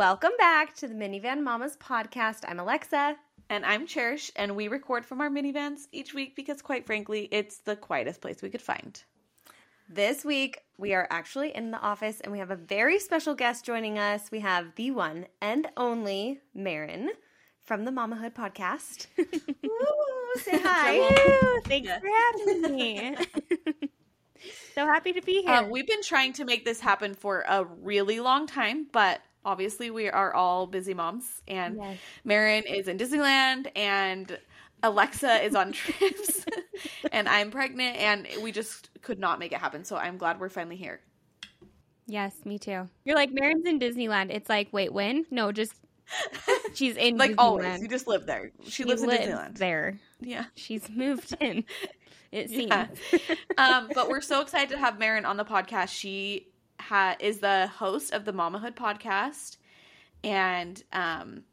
Welcome back to the Minivan Mamas podcast. I'm Alexa. And I'm Cherish, and we record from our minivans each week because, quite frankly, it's the quietest place we could find. This week, we are actually in the office and we have a very special guest joining us. We have the one and only Maren from the Mamahood podcast. Woo, say hi. Thanks for having me. so happy to be here. Uh, we've been trying to make this happen for a really long time, but obviously we are all busy moms, and yes. Maren is in Disneyland, and Alexa is on trips, and I'm pregnant, and we just could not make it happen. So I'm glad we're finally here. Yes, me too. You're like Maren's in Disneyland. It's like, wait, when? No, just she's in like Disneyland. always. You just live there. She, she lives, lives in Disneyland. There. Yeah, she's moved in. It seems. Yeah. um, but we're so excited to have Maren on the podcast. She ha- is the host of the Mamahood podcast, and um,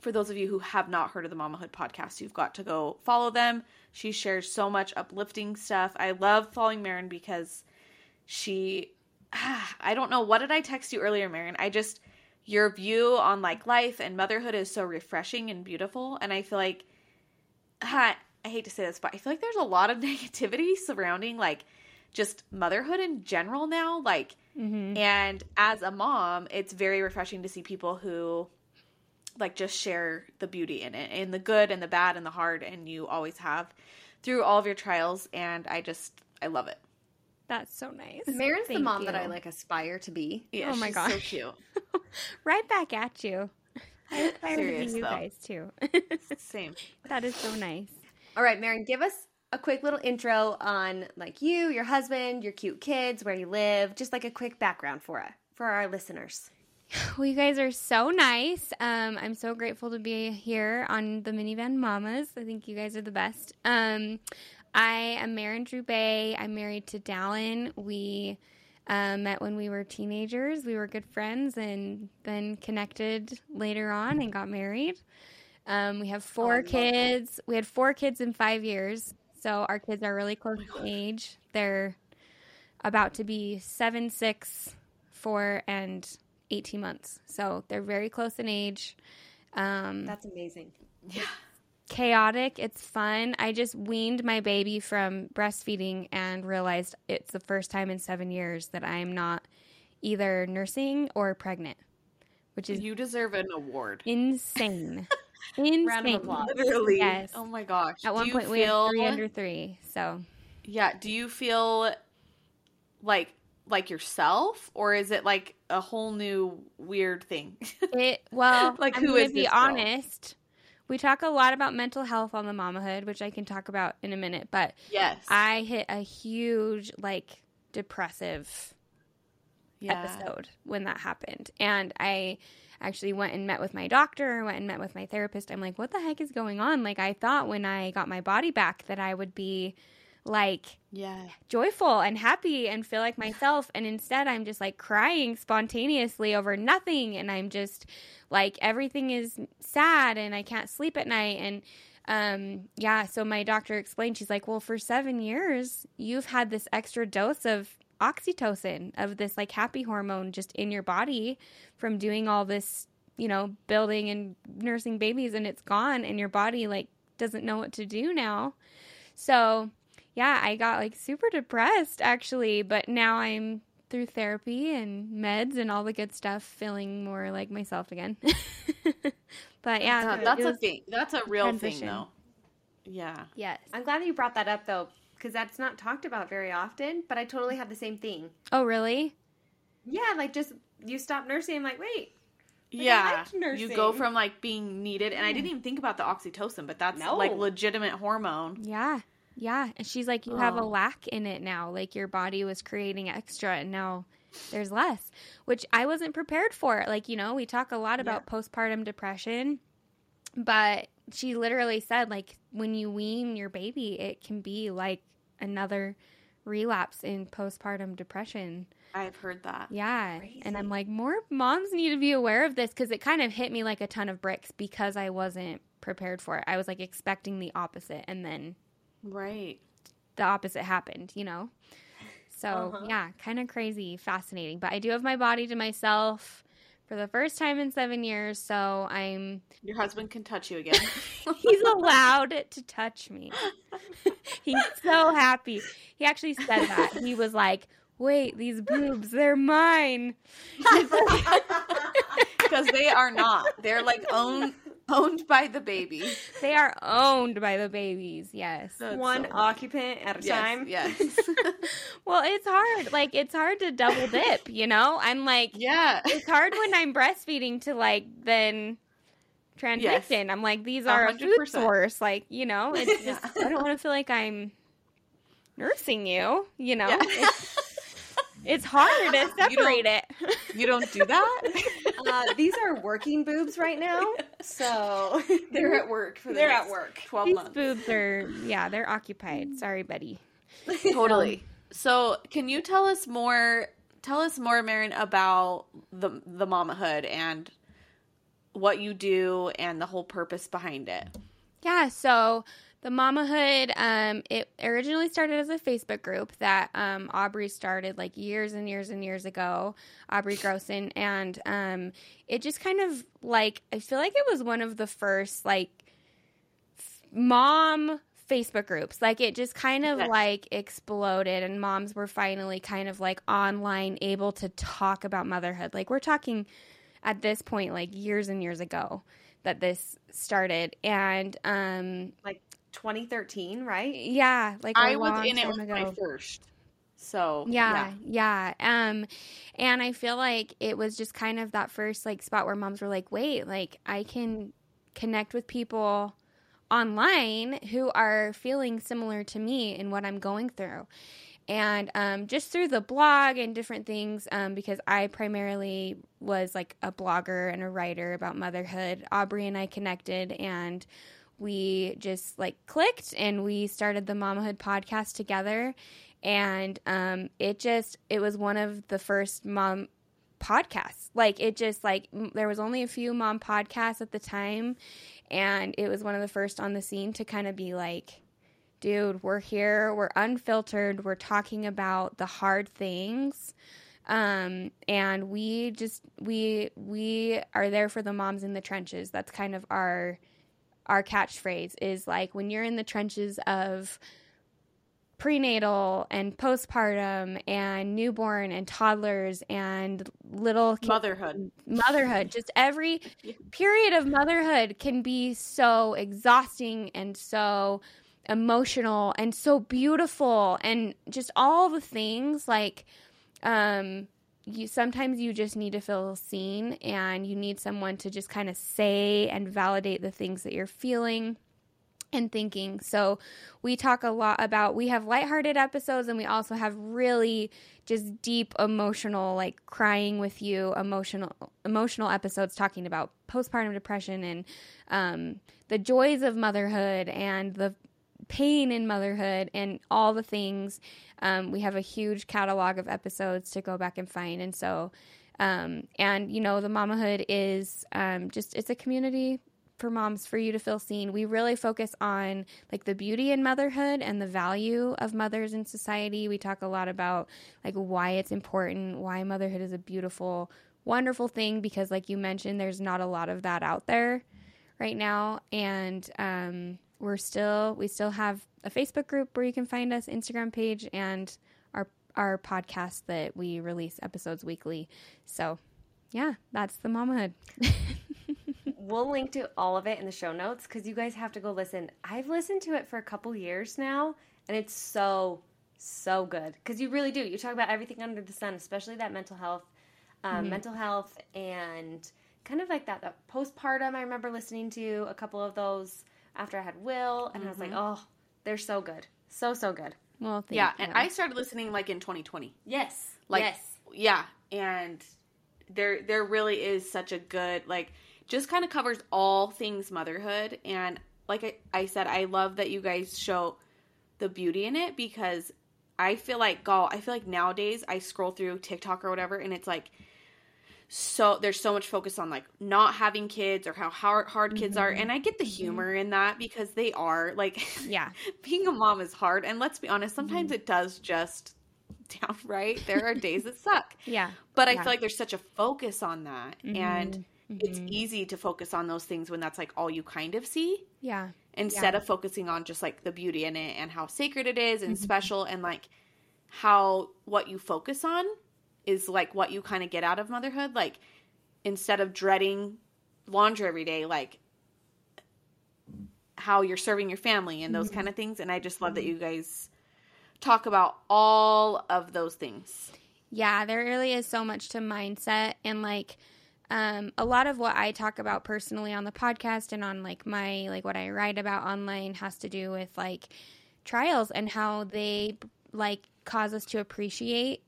for those of you who have not heard of the Mamahood podcast, you've got to go follow them. She shares so much uplifting stuff. I love following Maren because she I don't know what did I text you earlier, Maren? I just your view on like life and motherhood is so refreshing and beautiful and I feel like I hate to say this, but I feel like there's a lot of negativity surrounding like just motherhood in general now like mm-hmm. and as a mom, it's very refreshing to see people who like just share the beauty in it and the good and the bad and the hard and you always have through all of your trials and I just I love it. That's so nice. Maren's Thank the mom you. that I like aspire to be. Yeah, oh my gosh. so cute. right back at you. I aspire Serious, to be you though. guys too. Same. That is so nice. All right, Maren, give us a quick little intro on like you, your husband, your cute kids, where you live, just like a quick background for us, for our listeners. Well, you guys are so nice. Um, I'm so grateful to be here on the Minivan Mamas. I think you guys are the best. Um, I am Maren Bay. I'm married to Dallin. We uh, met when we were teenagers. We were good friends and then connected later on and got married. Um, we have four oh, kids. We had four kids in five years. So our kids are really close oh in age. They're about to be seven, six, four, and 18 months. So they're very close in age. Um, That's amazing. Yeah. Chaotic. It's fun. I just weaned my baby from breastfeeding and realized it's the first time in seven years that I'm not either nursing or pregnant, which is you deserve an award. Insane. insane. Round of applause. Literally. Yes. Oh my gosh. At one point, feel... we had three under three. So. Yeah. Do you feel like like yourself or is it like a whole new weird thing it well like I'm who is be honest we talk a lot about mental health on the mamahood which i can talk about in a minute but yes i hit a huge like depressive yeah. episode when that happened. And i actually went and met with my doctor went and met with my therapist. I'm like what the heck is going on? Like i thought when i got my body back that i would be like yeah. joyful and happy and feel like myself. And instead i'm just like crying spontaneously over nothing. And i'm just like everything is sad and i can't sleep at night. And um yeah so my doctor explained she's like well for 7 years you've had this extra dose of oxytocin of this like happy hormone just in your body from doing all this you know building and nursing babies and it's gone and your body like doesn't know what to do now so yeah, I got like super depressed actually, but now I'm through therapy and meds and all the good stuff, feeling more like myself again. but yeah, that's a thing. That's a real transition. thing, though. Yeah. Yes. I'm glad that you brought that up, though, because that's not talked about very often. But I totally have the same thing. Oh, really? Yeah, like just you stop nursing. I'm like, wait. yeah, you go from like being needed, and I didn't even think about the oxytocin, but that's no. like legitimate hormone. Yeah, yeah. And she's like, You oh. have a lack in it now. Like your body was creating extra and now there's less, which I wasn't prepared for. Like, you know, we talk a lot about yeah. postpartum depression, but she literally said, like, when you wean your baby, it can be like another relapse in postpartum depression. I've heard that. Yeah. Crazy. And I'm like, more moms need to be aware of this because it kind of hit me like a ton of bricks because I wasn't prepared for it. I was like expecting the opposite and then Right. The opposite happened, you know? So, uh-huh. yeah, kind of crazy, fascinating. But I do have my body to myself. For the first time in seven years. So I'm. Your husband can touch you again. He's allowed to touch me. He's so happy. He actually said that. He was like, wait, these boobs, they're mine. Because they are not. They're like owned owned by the baby. They are owned by the babies. Yes. That's One so- occupant at a Yes, time. Yes. Well, it's hard. Like it's hard to double dip, you know? I'm like yeah. it's hard when I'm breastfeeding to like then transition. I'm like these are a food 100%. source. Like, you know, it's Yeah. just I don't want to feel like I'm nursing you, you know? Yeah. It's, it's hard to You separate it. You don't do that? Uh, these are working boobs right now, so They're at work for the They're next at work. 12 These months. boobs are yeah, they're occupied. Sorry, buddy. Totally. So, can you tell us more tell us more Maren about the the mamahood and what you do and the whole purpose behind it? Yeah, so the Mamahood, um, it originally started as a Facebook group that um, Aubrey started like years and years and years ago, Aubrey Grossen, and um, it just kind of like I feel like it was one of the first like f- mom Facebook groups. Like it just kind of Yes. like exploded, and moms were finally kind of like online able to talk about motherhood. Like we're talking at this point like years and years ago that this started and um like 2013, right? yeah like a I was long in it time with ago. my first. So, yeah, yeah um and i feel like it was just kind of that first like spot where moms were like wait like i can connect with people online who are feeling similar to me in what i'm going through and um, just through the blog and different things um, because i primarily was like a blogger and a writer about motherhood aubrey and i connected and we just like clicked and we started the mamahood podcast together. And um, it just it was one of the first mom podcasts. Like it just like m- there was only a few mom podcasts at the time. And it was one of the first on the scene to kind of be like dude we're here we're unfiltered we're talking about the hard things um, and we just we we are there for the moms in the trenches that's kind of our our catchphrase is like when you're in the trenches of prenatal and postpartum and newborn and toddlers and little kids motherhood. motherhood just every period of motherhood can be so exhausting and so emotional and so beautiful and just all the things like um you sometimes you just need to feel seen and you need someone to just kind of say and validate the things that you're feeling and thinking. So we talk a lot about we have lighthearted episodes and we also have really just deep emotional like crying with you emotional emotional episodes talking about postpartum depression and um, the joys of motherhood and the pain in motherhood and all the things um, we have a huge catalog of episodes to go back and find and so um, and you know the mamahood is um, just it's a community for moms for you to feel seen. We really focus on like the beauty in motherhood and the value of mothers in society. We talk a lot about like why it's important, why motherhood is a beautiful, wonderful thing because like you mentioned there's not a lot of that out there right now and um we're still we still have a Facebook group where you can find us, Instagram page and our our podcast that we release episodes weekly. So, yeah, that's the mamahood. We'll link to all of it in the show notes because you guys have to go listen. I've listened to it for a couple years now, and it's so, so good because you really do. You talk about everything under the sun, especially that mental health, um, mental health, and kind of like that, that postpartum. I remember listening to a couple of those after I had Will, and I was like, mm-hmm. oh, they're so good, so so good. Well, thank Yeah, you. and I started listening like in 2020. Yes, Like yes. yeah, and there there really is such a good like just kind of covers all things motherhood and like I, I said I love that you guys show the beauty in it because I feel like God, I feel like nowadays I scroll through TikTok or whatever and it's like so there's so much focus on like not having kids or how hard, hard kids are and I get the humor in that because they are like Yeah. being a mom is hard and let's be honest sometimes it does just down right there are days that suck Yeah. but i Yeah. feel like there's such a focus on that and Mhm. it's Mhm. easy to focus on those things when that's like all you kind of see Yeah. instead Yeah. of focusing on just like the beauty in it and how sacred it is Mm-hmm. and special and like how what you focus on is like what you kind of get out of motherhood like instead of dreading laundry every day like how you're serving your family and those Mm-hmm. kind of things and i just love that you guys talk about all of those things Yeah, there really is so much to mindset and like um, a lot of what I talk about personally on the podcast and on like my like what I write about online has to do with like trials and how they like cause us to appreciate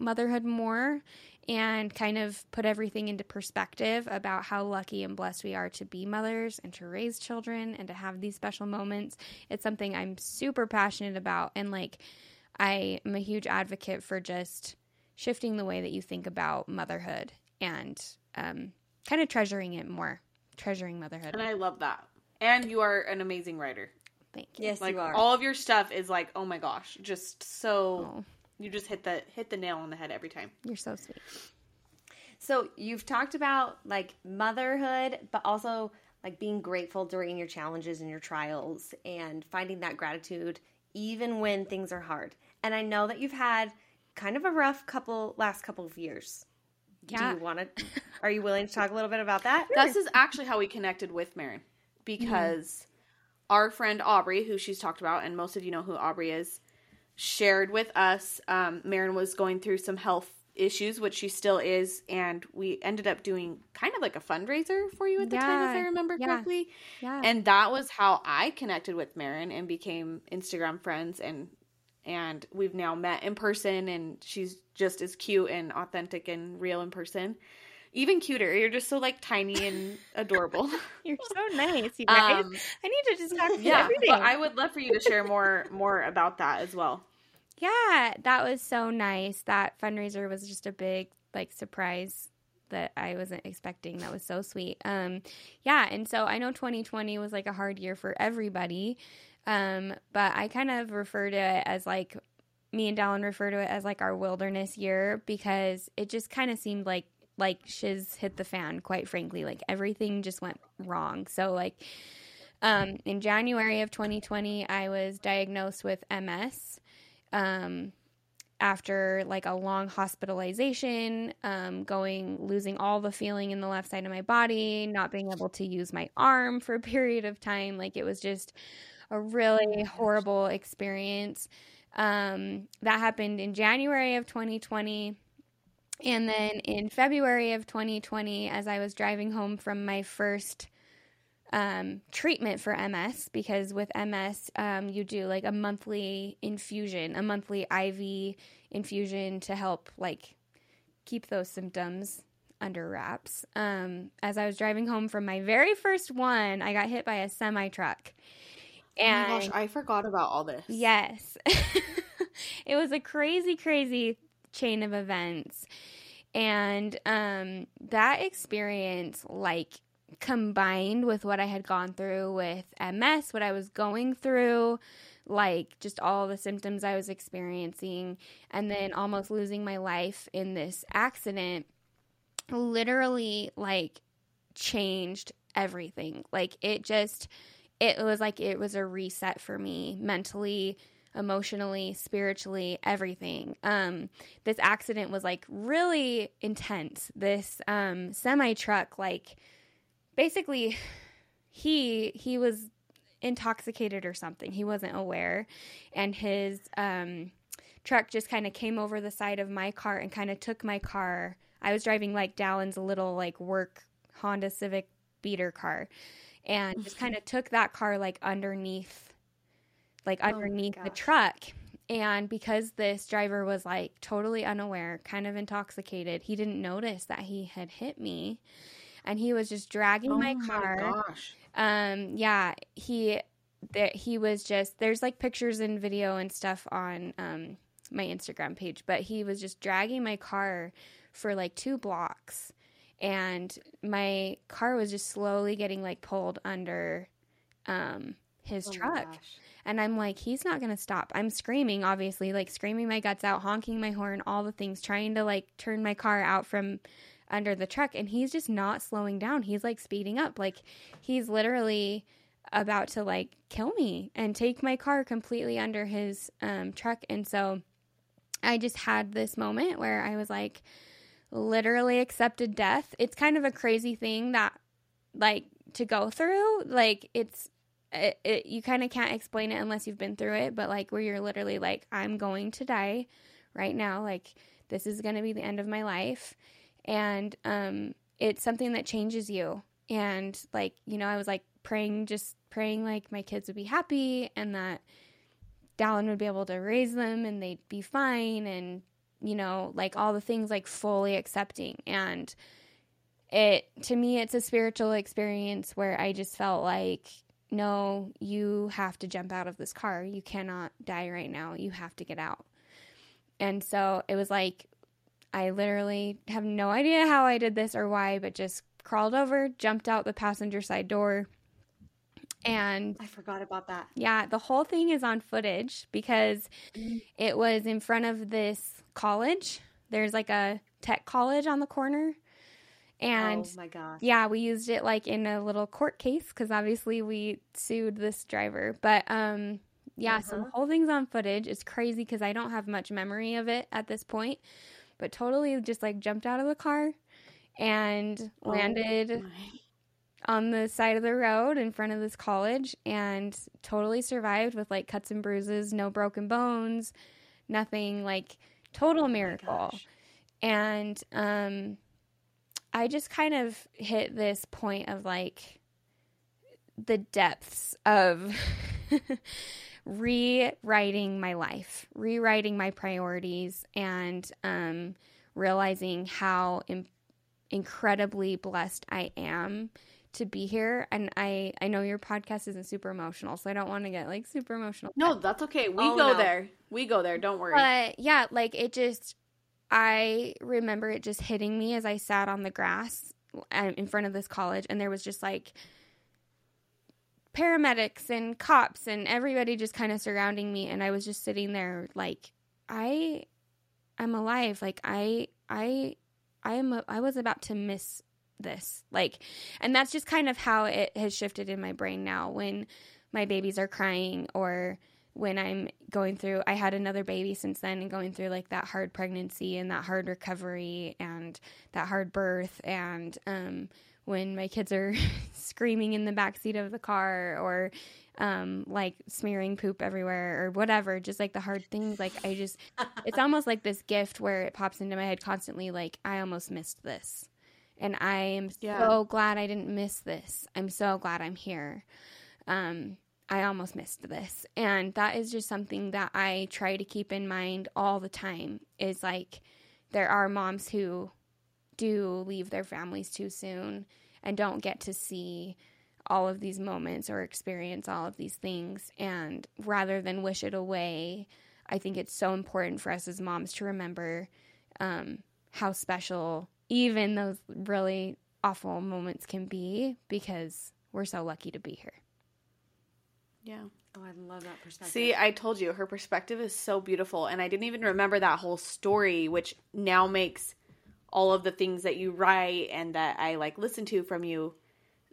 motherhood more and kind of put everything into perspective about how lucky and blessed we are to be mothers and to raise children and to have these special moments. It's something I'm super passionate about and like I am a huge advocate for just shifting the way that you think about motherhood and um, kind of treasuring it more, treasuring motherhood. and i love that and you are an amazing writer Thank you. Yes, like you are. all of your stuff is like oh my gosh just so Oh, you just hit the hit the nail on the head every time you're so sweet. So you've talked about like motherhood, but also like being grateful during your challenges and your trials and finding that gratitude even when things are hard. And I know that you've had kind of a rough couple last couple of years. Yeah. Do you want to are you willing to talk a little bit about that? This is actually how we connected with Maren because mm-hmm. our friend Aubrey, who she's talked about, and most of you know who Aubrey is, shared with us. Um, Maren was going through some health issues, which she still is, and we ended up doing kind of like a fundraiser for you at the time, if I remember yeah. correctly. Yeah. And that was how I connected with Maren and became Instagram friends and and we've now met in person and she's just as cute and authentic and real in person. Even cuter. You're just so like tiny and adorable. you're so nice, you guys. Um, I need to just talk to you everything. but I would love for you to share more more about that as well. Yeah, that was so nice. That fundraiser was just a big like surprise that I wasn't expecting. That was so sweet. Um yeah, and so I know 2020 was like a hard year for everybody. Um but I kind of refer to it as like me and Dallin refer to it as like our wilderness year because it just kind of seemed like like shiz hit the fan quite frankly like everything just went wrong so like um in January of 2020 I was diagnosed with MS um, after like a long hospitalization, um, going losing all the feeling in the left side of my body, not being able to use my arm for a period of time. Like it was just a really horrible experience. Um, that happened in January of 2020. And then in February of 2020, as I was driving home from my first um, treatment for MS because with MS, um, you do like a monthly infusion, a monthly IV infusion to help like keep those symptoms under wraps. Um, as I was driving home from my very first one, I got hit by a semi truck. And oh my gosh, I forgot about all this. Yes. it was a crazy, crazy chain of events. And um, that experience, like, combined with what I had gone through with MS, what I was going through, like, just all the symptoms I was experiencing, and then almost losing my life in this accident, literally, like, changed everything. Like, it just it was like it was a reset for me mentally emotionally spiritually everything um this accident was like really intense this um semi truck like basically he he was intoxicated or something. He wasn't aware. And his um truck just kind of came over the side of my car and kind of took my car. I was driving like dallin's little like work honda civic beater car. And just kind of took that car like underneath like my underneath the truck. And because this driver was like totally unaware kind of intoxicated he didn't notice that he had hit me and he was just dragging my car. Oh my my car gosh. um yeah he that he was just there's like pictures and video and stuff on um my instagram page but he was just dragging my car for like two blocks and my car was just slowly getting like pulled under um his Oh truck. And I'm like, he's not going to stop. I'm screaming, obviously, like screaming my guts out, honking my horn, all the things, trying to like turn my car out from under the truck. And he's just not slowing down. He's like speeding up. Like he's literally about to like kill me and take my car completely under his um, truck. And so I just had this moment where I was like, literally accepted death. It's kind of a crazy thing that, like, to go through. Like, it's, it, it, you kind of can't explain it unless you've been through it, but like, where you're literally like, I'm going to die right now. Like, this is going to be the end of my life. And, um, it's something that changes you. And, like, you know, I was like praying, just praying, like, my kids would be happy and that Dallin would be able to raise them and they'd be fine. And, you know, like all the things like fully accepting. And it, to me, it's a spiritual experience where I just felt like, no, you have to jump out of this car. You cannot die right now. You have to get out. And so it was like, I literally have no idea how I did this or why, but just crawled over, jumped out the passenger side door. And I forgot about that. yeah, the whole thing is on footage because it was in front of this college. There's like a tech college on the corner. And oh my gosh. yeah, we used it like in a little court case because obviously we sued this driver. But um, yeah, so the Uh-huh. whole thing's on footage. It's crazy because I don't have much memory of it at this point. But totally just like jumped out of the car and Oh landed My- on the side of the road in front of this college and totally survived with like cuts and bruises, no broken bones, nothing like total Oh miracle. gosh. And um I just kind of hit this point of like the depths of rewriting my life, rewriting my priorities and um realizing how im- incredibly blessed I am to be here and I I know your podcast isn't super emotional so I don't want to get like super emotional No, that's okay. We Oh, go no. there. We go there. Don't worry. but yeah like it just I remember it just hitting me as I sat on the grass um, in front of this college and there was just like paramedics and cops and everybody just kind of surrounding me and I was just sitting there like I I'm alive. Like I I I am a, I was about to miss this. Like and that's just kind of how it has shifted in my brain now. When my babies are crying or when I'm going through I had another baby since then and going through like that hard pregnancy and that hard recovery and that hard birth and um when my kids are screaming in the back seat of the car or um like smearing poop everywhere or whatever just like the hard things like I just it's almost like this gift where it pops into my head constantly like I almost missed this and I am Yeah. so glad I didn't miss this. I'm so glad I'm here. Um, I almost missed this, and that is just something that I try to keep in mind all the time. Is like there are moms who do leave their families too soon and don't get to see all of these moments or experience all of these things, and rather than wish it away, I think it's so important for us as moms to remember um, how special even those really awful moments can be because we're so lucky to be here. yeah. Oh, I love that perspective. See, I told you her perspective is so beautiful, and I didn't even remember that whole story, which now makes all of the things that you write and that I like listen to from you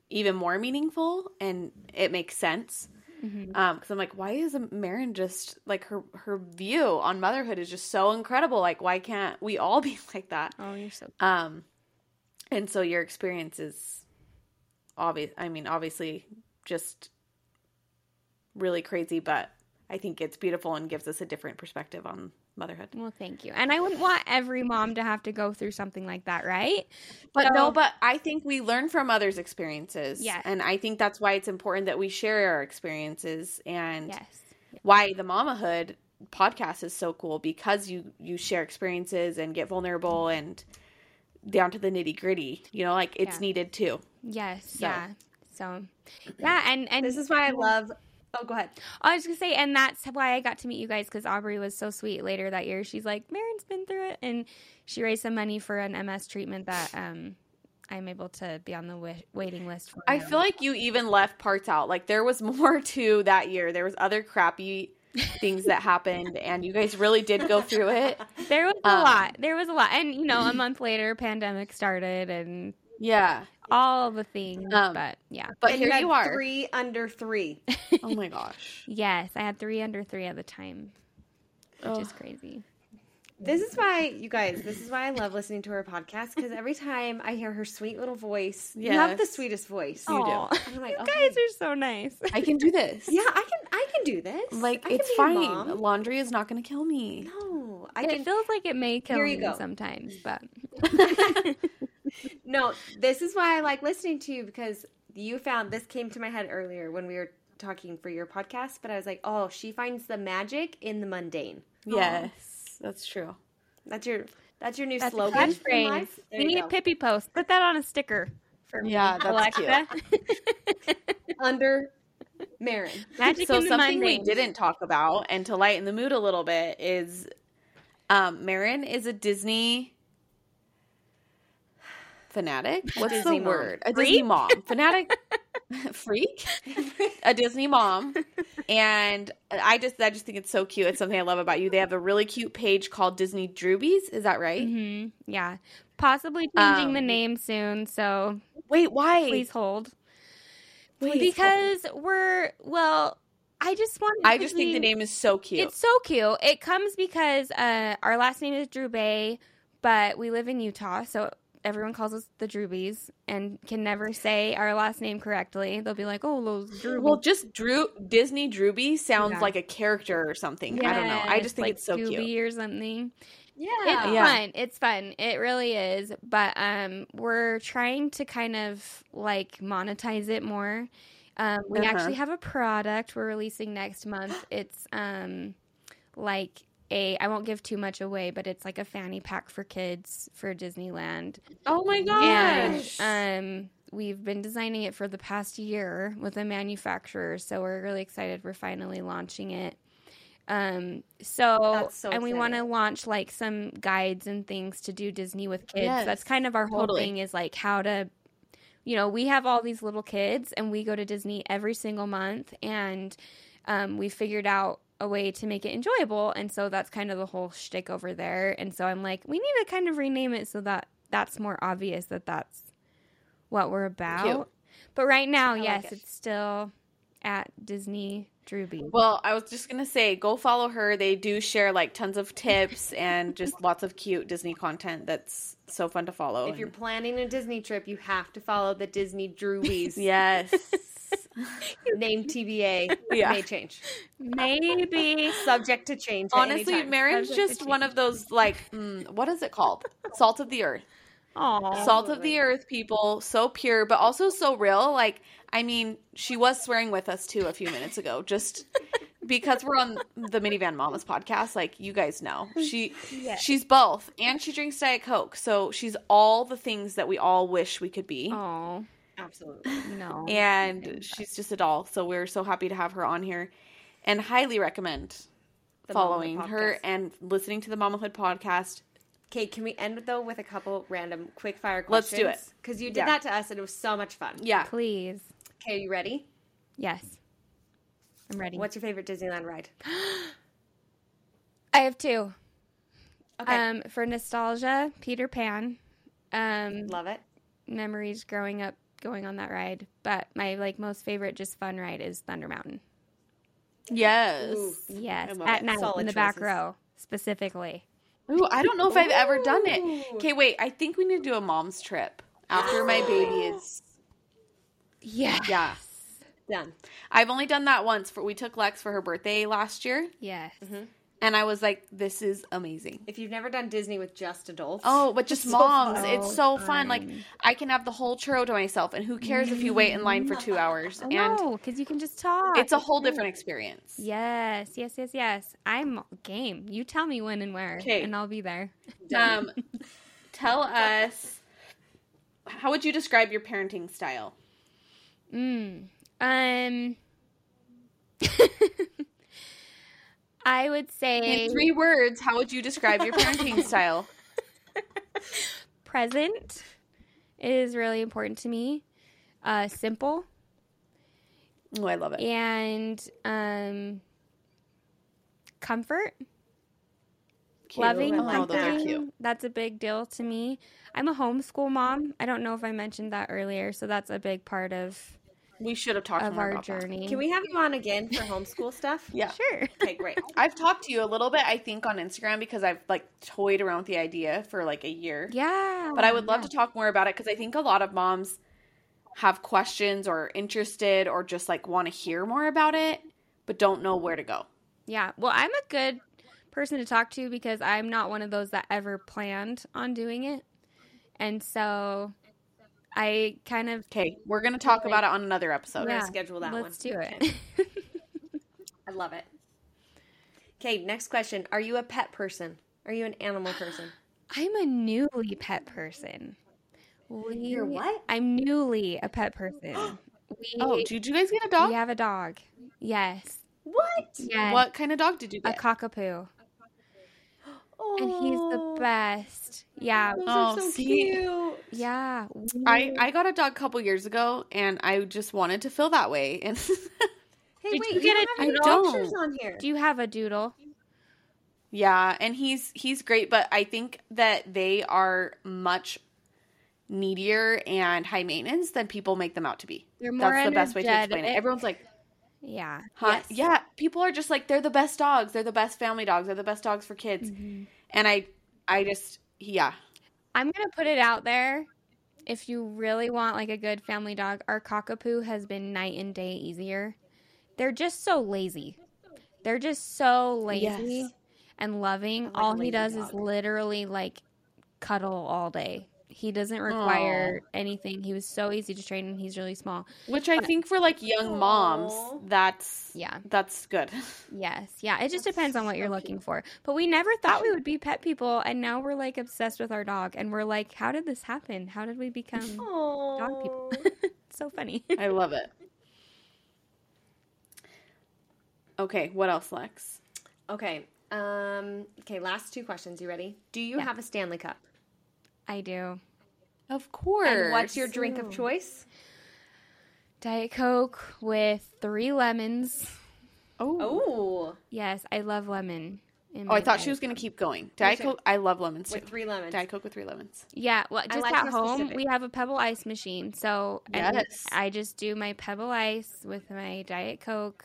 even more meaningful, and it makes sense. Mm-hmm. Um, because I'm like, why is Maren just like her her view on motherhood is just so incredible? Like, why can't we all be like that? Oh, you're so Um, and so your experience is obvious. I mean, obviously, just really crazy, but I think it's beautiful and gives us a different perspective on motherhood. well. Thank you. And I wouldn't want every mom to have to go through something like that, right? But So- no, but I think we learn from others' experiences. Yes. and I think that's why it's important that we share our experiences and Yes. why the Mamahood podcast is so cool because you you share experiences and get vulnerable and down to the nitty gritty. You know, like it's Yeah. needed too. Yes. So. Yeah. So, yeah, and and this is why I love. Oh, go ahead. I was gonna say, and that's why I got to meet you guys because Aubrey was so sweet. Later that year, she's like, "Maren's been through it," and she raised some money for an MS treatment that um I'm able to be on the wi- waiting list for. I him. feel like you even left parts out. Like there was more to that year. There was other crappy things that happened, and you guys really did go through it. there was a um, lot. There was a lot, and you know, a month later, pandemic started, and Yeah, all the things. Um, but yeah, but and here you, you, are. Three under three. Oh my gosh. yes, I had three under three at the time, which is crazy. This is why, you guys, this is why I love listening to her podcast because every time I hear her sweet little voice, you have the sweetest voice. You do. I'm like, you oh, guys are so nice. I can do this. yeah, I can, I can do this. Like I it's fine. Laundry is not going to kill me. No, I it can. feels like it may kill you me go. sometimes, but No, this is why I like listening to you because you found this came to my head earlier when we were talking for your podcast. But I was like, oh, she finds the magic in the mundane. Yes, that's true. That's your that's your new that's slogan. in catchphrase. We need go. a Pippi post. Put that on a sticker for me, Yeah, that's Alexa. under Maren. Magic so in the something we didn't talk about and to lighten the mood a little bit is um Maren is a Disney fanatic. What's Disney the mom. word? A Freak? Disney mom. Fanatic freak? a Disney mom. And I just I just think it's so cute. It's something I love about you. They have a really cute page called Disney Droubies. Is that right? hmm Yeah, possibly changing the Um, name soon. So Wait, why? please hold. Wait, because we're well. I just want. I just think the name is so cute. It's so cute. It comes because uh, our last name is Droubay, but we live in Utah, so everyone calls us the Droubies and can never say our last name correctly. They'll be like, "Oh, those Drew." Well, just Drew Disney Drooby sounds Yeah. like a character or something. I don't know. I just think like it's so Scooby cute. or something. Yeah. It's Yeah. fun. It's fun. It really is. But um, we're trying to kind of like monetize it more. Um, we Uh-huh. actually have a product we're releasing next month. It's um, like a I won't give too much away, but it's like a fanny pack for kids for Disneyland. Oh my gosh. And um, we've been designing it for the past year with a manufacturer, so we're really excited. We're finally launching it. Um, so, so and we want to launch like some guides and things to do Disney with kids. Yes, That's kind of our whole totally. thing is like how to, you know, we have all these little kids and we go to Disney every single month, and um, we figured out a way to make it enjoyable, and so that's kind of the whole shtick over there. And so I'm like, we need to kind of rename it so that that's more obvious that that's what we're about. Cute. But right now, like yes, it. it's still at Disney Drewby. Well, I was just gonna say, go follow her. They do share like tons of tips and just lots of cute Disney content that's so fun to follow. If you're planning a Disney trip, you have to follow the Disney Droubies. yes, Name TBA Yeah. may change. Maybe. Subject to change. honestly, time. Maren's just one of those like, mm, what is it called? Salt of the earth. Aw. Salt of the earth people, so pure, but also so real. Like, I mean, she was swearing with us too a few minutes ago, just because we're on the Minivan Mamas podcast. Like, you guys know, she Yes. she's both, and she drinks Diet Coke, so she's all the things that we all wish we could be. Oh, Absolutely. no. and she's just a doll. So we're so happy to have her on here, and highly recommend The following her and listening to the Mamahood podcast. Okay, can we end though with a couple random quick fire questions? Let's do it. Because you did Yeah. that to us and it was so much fun. Yeah, Please. Okay, are you ready? Yes. I'm ready. What's your favorite Disneyland ride? I have two. Okay. Um, for nostalgia, Peter Pan. Um, Love it. memories growing up going on that ride. But my like most favorite just fun ride is Thunder Mountain. yes. Ooh. Yes, at night Solid in the back row specifically. Ooh, I don't know if I've ever done it. Okay, wait. I think we need to do a mom's trip after my baby is. Yeah. Yeah, Done. I've only done that once. For we took Lex for her birthday last year, Yes. And I was like, "This is amazing." If you've never done Disney with just adults, Oh, but just It's so moms, it's so fun. Like. I can have the whole churro to myself, and who cares if you wait in line for two hours? Oh, And no, because you can just talk. it's a whole different experience. Yes, yes, yes, yes. I'm game. You tell me when and where, 'Kay. and I'll be there. Um, tell us, how would you describe your parenting style? Mm. Um. I would say In three words, how would you describe your parenting style? present, is really important to me. Uh, simple Oh, I love it. and um, comfort, Cute. loving, Oh, like those are comforting. cute. That's a big deal to me. I'm a homeschool mom. I don't know if I mentioned that earlier, so that's a big part of We should have talked of more our about that. journey. Can we have you on again for homeschool stuff? Yeah. Sure. Okay, great. I've talked to you a little bit, I think, on Instagram because I've like toyed around with the idea for like a year. Yeah. But I would love yeah. to talk more about it because I think a lot of moms have questions or interested or just like want to hear more about it, but don't know where to go. Yeah. Well, I'm a good person to talk to because I'm not one of those that ever planned on doing it. And so I kind of Okay, we're gonna talk about it on another episode. Yeah. gonna schedule that one. let's one. do Okay. it. I love it. Okay, next question. Are you a pet person? Are you an animal person? I'm a newly pet person. We, You're what? I'm newly a pet person. we, Oh, did you guys get a dog? we have a dog. Yes. What? Yes. What kind of dog did you get? A cockapoo. Oh, And he's the best. Yeah. Those Oh, are so see? cute. Yeah. I I got a dog a couple years ago, and I just wanted to feel that way. And Hey, Did wait, you you, get don't a have any doodle? pictures on here. Do you have a doodle? yeah, and he's he's great, but I think that they are much needier and high maintenance than people make them out to be. They're more That's the best way to explain it. Everyone's like, Yeah. huh? Yes. Yeah, people are just like they're the best dogs. They're the best family dogs. They're the best dogs for kids. Mm-hmm. And I I just yeah. I'm gonna put it out there. If you really want like a good family dog, our cockapoo has been night and day easier. They're just so lazy. They're just so lazy Yes. and loving. Like all he does is literally like cuddle all day. He doesn't require anything. He was so easy to train and he's really small. Which I think for like young moms, Aw. that's Yeah. that's good. Yes. Yeah. It just depends on what you're so looking for. But we never thought we would be pet people and now we're like obsessed with our dog and we're like, how did this happen? How did we become Oh, dog people? so funny. I love it. Okay, what else, Lex? okay. Um. Okay. Last two questions. You ready? Do you Yeah. have a Stanley Cup? I do. Of course. And what's your drink of choice? Diet Coke with three lemons. Oh. Oh, Yes, I love lemon. in Oh, I my thought she was going to keep going. Diet. Coke, I love lemons too. with three lemons. Diet Coke with three lemons. Yeah, well, just like at home specific. we have a Pebble Ice machine, so Yes. I just do my Pebble Ice with my Diet Coke,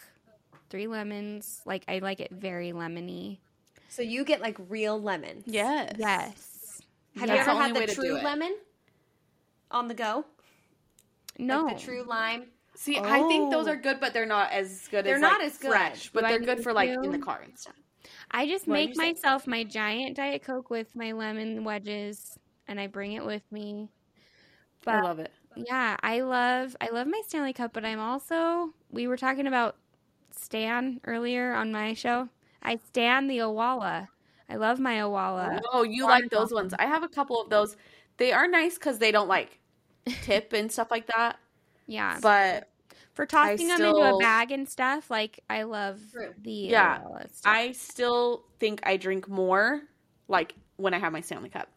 three lemons. Like I like it very lemony. So you get like real lemon. Yes. Yes. Have That's you the ever had the true lemon on the go? No. Like the true lime. See, I think those Oh. are good, but they're not as good They're as not like, as good. fresh. But Do they're good for like to? in the car and stuff. I just What make you say? myself my giant Diet Coke with my lemon wedges, and I bring it with me. I love it. yeah, I love I love my Stanley Cup, but I'm also we were talking about Stan earlier on my show. I stan the Owala. I love my Owala. Oh, you water like those ones? I have a couple of those. They are nice because they don't like tip and stuff like that. Yeah, But for tossing them into a bag and stuff, like I love True. the Yeah, Owala stuff. I still think I drink more like when I have my Stanley Cup.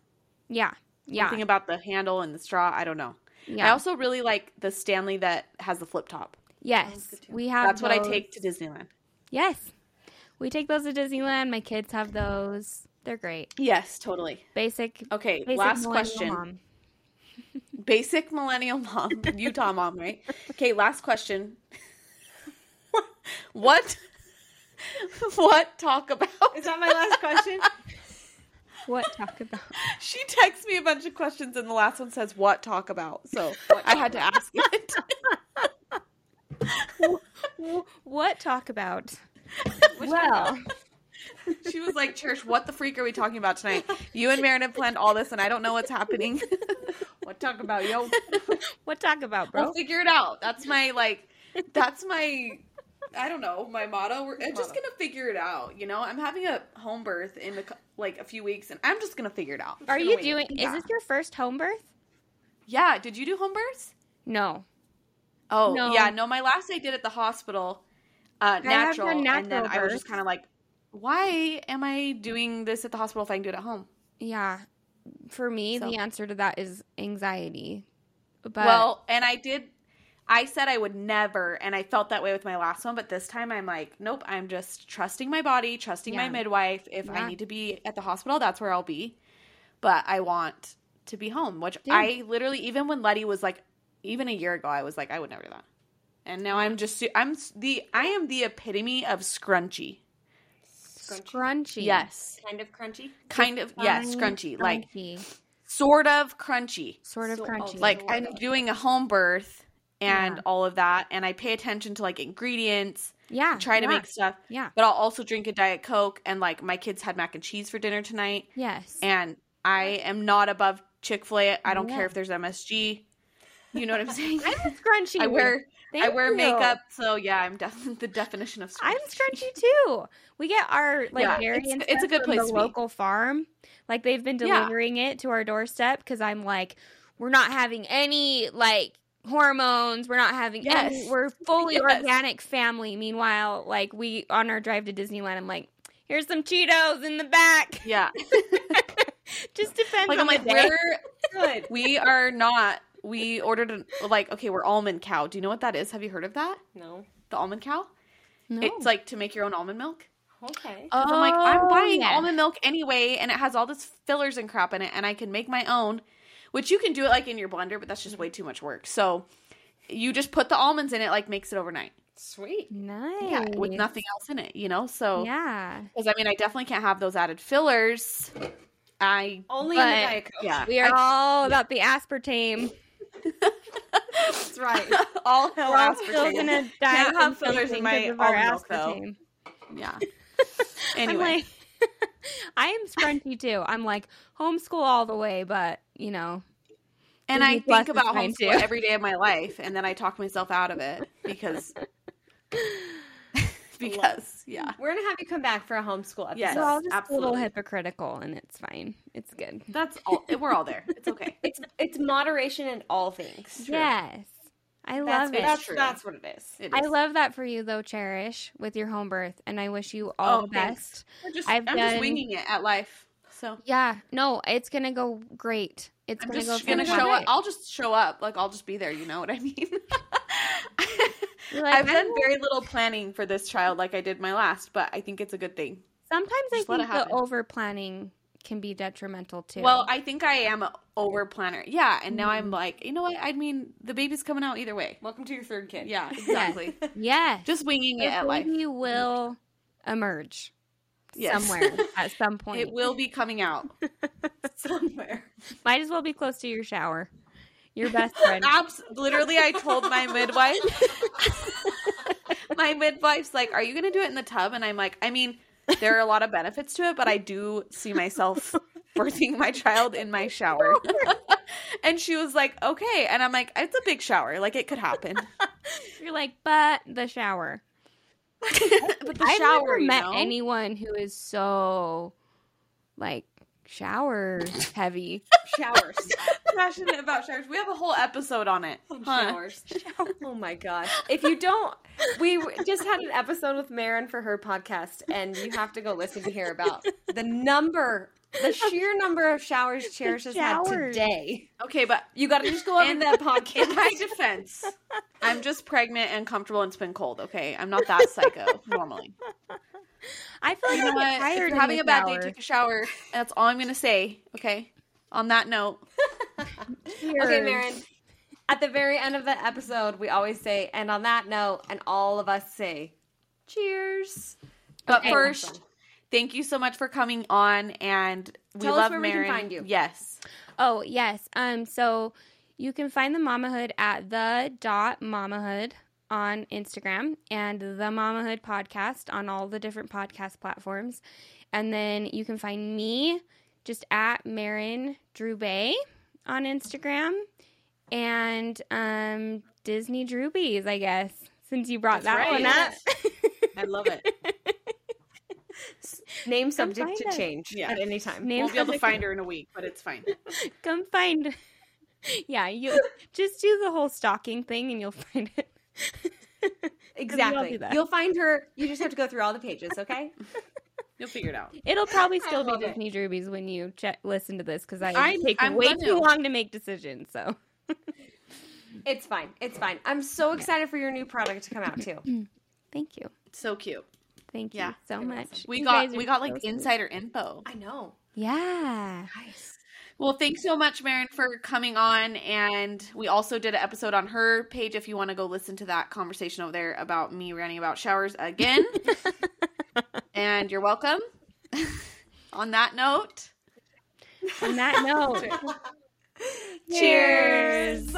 yeah, yeah, Something about the handle and the straw. I don't know. yeah. I also really like the Stanley that has the flip top. yes, we have. That's what I take to Disneyland. Yes. We take those to Disneyland. My kids have those. They're great. Yes, totally. Basic. Okay, basic last question. mom. Basic millennial mom, Utah mom, right? Okay, last question. what? What talk about? Is that my last question? What talk about? She texts me a bunch of questions, and the last one says, "What talk about?" So I had to ask it. What talk about? Well, she was like, "Church, what the freak are we talking about tonight? You and Maren have planned all this, and I don't know what's happening. What talk about, yo? what talk about, bro? we'll figure it out." That's my like. That's my. I don't know my motto. We're I'm just gonna figure it out. You know, I'm having a home birth in cou- like a few weeks, and I'm just gonna figure it out. Are you wait. doing? Yeah. Is this your first home birth? Yeah. Did you do home births? No. Oh, No. yeah. No, my last I did at the hospital, uh, have natural, and then natural I was just kind of like, why am I doing this at the hospital if I can do it at home? Yeah. for me, So- the answer to that is anxiety. But well, and I did. I said I would never, and I felt that way with my last one, but this time I'm like, nope, I'm just trusting my body, trusting my midwife. If Yeah. I need to be at the hospital, that's where I'll be. But I want to be home, which Dude. I literally, even when Letty was like, even a year ago, I was like, I would never do that. And now I'm just, I'm the, I am the epitome of scrunchy. scrunchy. Yes. Kind of crunchy. Kind of, yes, Fine scrunchy. Like, scrunchy. sort of crunchy. sort of So- crunchy. like I'm doing a home birth and Yeah. all of that and I pay attention to like ingredients, yeah, try to yeah, make stuff. yeah. But I'll also drink a diet coke and like my kids had mac and cheese for dinner tonight Yes. and I am not above Chick-fil-A. I don't Yeah. care if there's MSG. You know what I'm saying? I'm a scrunchy. I wear I wear you. makeup, so yeah, I'm definitely the definition of stretchy. I'm scrunchy. scrunchy too. We get our like Yeah, dairy it's- it's a good from place the be. local farm. Like they've been Yeah. delivering it to our doorstep because I'm like, we're not having any like hormones. We're not having any. Yes. We're fully Yes. organic family. Meanwhile, like we on our drive to Disneyland, I'm like, here's some Cheetos in the back. Yeah. Just depends Like on I'm the like day. we're Good. we are not we ordered an, like okay, we're almond cow. Do you know what that is? Have you heard of that? No. The almond cow? No. It's like to make your own almond milk. Okay. Because I'm like, I'm Oh, buying yeah. almond milk anyway, and it has all this fillers and crap in it, and I can make my own, which you can do it like in your blender, but that's just way too much work. So you just put the almonds in it, like makes it overnight. Sweet. nice. Yeah, with nothing else in it, you know? So, Yeah. because I mean, I definitely can't have those added fillers. I, Only in the But- diet coke. yeah. We are all about the aspartame. That's right. all hell We're all still gonna die Can't have fillers in my of our almond milk, though. aspartame. Yeah. Anyway. like, I am scrunchy too. I'm like homeschool all the way, but you know, and I think about homeschool too. every day of my life, and then I talk myself out of it because because hmm, yeah, We're gonna have you come back for a homeschool episode. Yes. we're all just a little hypocritical, and it's fine. It's good. that's all. Eh, we're all there. It's okay. It's it's moderation in all things. Yes, I That's love it. that's, true. that's what it is. It I love that for you though, Cherish, with your home birth, and I wish you all Oh, the best. Just, I've I'm just winging it at life. So Yeah, no, it's gonna go great. It's I'm gonna just go gonna show up. I'll just show up. Like I'll just be there. You know what I mean? You're like, I've done don't- very little planning for this child, like I did my last, but I think it's a good thing. Sometimes I just let think the over planning can be detrimental too. Well, I think I am a over planner. Yeah, and now Mm-hmm. I'm like, you know what? I mean, the baby's coming out either way. Welcome to your third kid. Yeah, exactly. yeah. just winging it the at life. baby will emerge Yes. somewhere at some point. It will be coming out. Somewhere. Might as well be close to your shower. Your best friend. Abs- literally, I told my midwife. my midwife's like, "Are you going to do it in the tub?" And I'm like, "I mean, there are a lot of benefits to it, but I do see myself birthing my child in my shower." and she was like, "Okay," and I'm like, "It's a big shower. Like it could happen." You're like, but the shower. but the I've shower, never met know? anyone who is so like shower heavy. Showers. passionate about showers. We have a whole episode on it. Huh? Showers. Oh my gosh. If you don't, we just had an episode with Maren for her podcast, and you have to go listen to hear about the number, the sheer number of showers Cherish has had today. Okay, but You got to just go over In- that podcast. in my defense, I'm just pregnant and comfortable and it's been cold. Okay, I'm not that psycho normally. I feel like You know I get what? If tired you're having a bad shower. day, take a shower. That's all I'm gonna say. Okay. On that note, Okay, Cheers. Maren. At the very end of the episode, we always say, and on that note, and all of us say, cheers. but Okay. first, thank you so much for coming on, and we Tell us love where we can Maren. find you. Yes. Oh yes. Um. So you can find the Mamahood at the dot Mamahood on Instagram and the Mamahood podcast on all the different podcast platforms, and then you can find me just at Marin Drew Bay on Instagram and um Disney Droubies, I guess. Since you brought That's that right. one up. I love it. Name Come subject to us. change Yeah. at any time. Name We'll be able to find her in a week, but it's fine. Come find. Yeah, you just do the whole stalking thing and you'll find it. we all Exactly. You'll find her. You just have to go through all the pages, okay? You'll figure it out. It'll probably still be love it. Disney Droubies when you check, listen to this because I, I- take I'm way too long to make decisions. So It's fine. It's fine. I'm so excited for your new product to come out too. thank you, So cute. thank you Yeah. so It is. much. We You got we got so like sweet. insider info. I know. Yeah. Nice. Well, thanks so much, Maren, for coming on. And we also did an episode on her page if you want to go listen to that conversation over there about me ranting about showers again. and you're welcome. on that note, On that note, Cheers.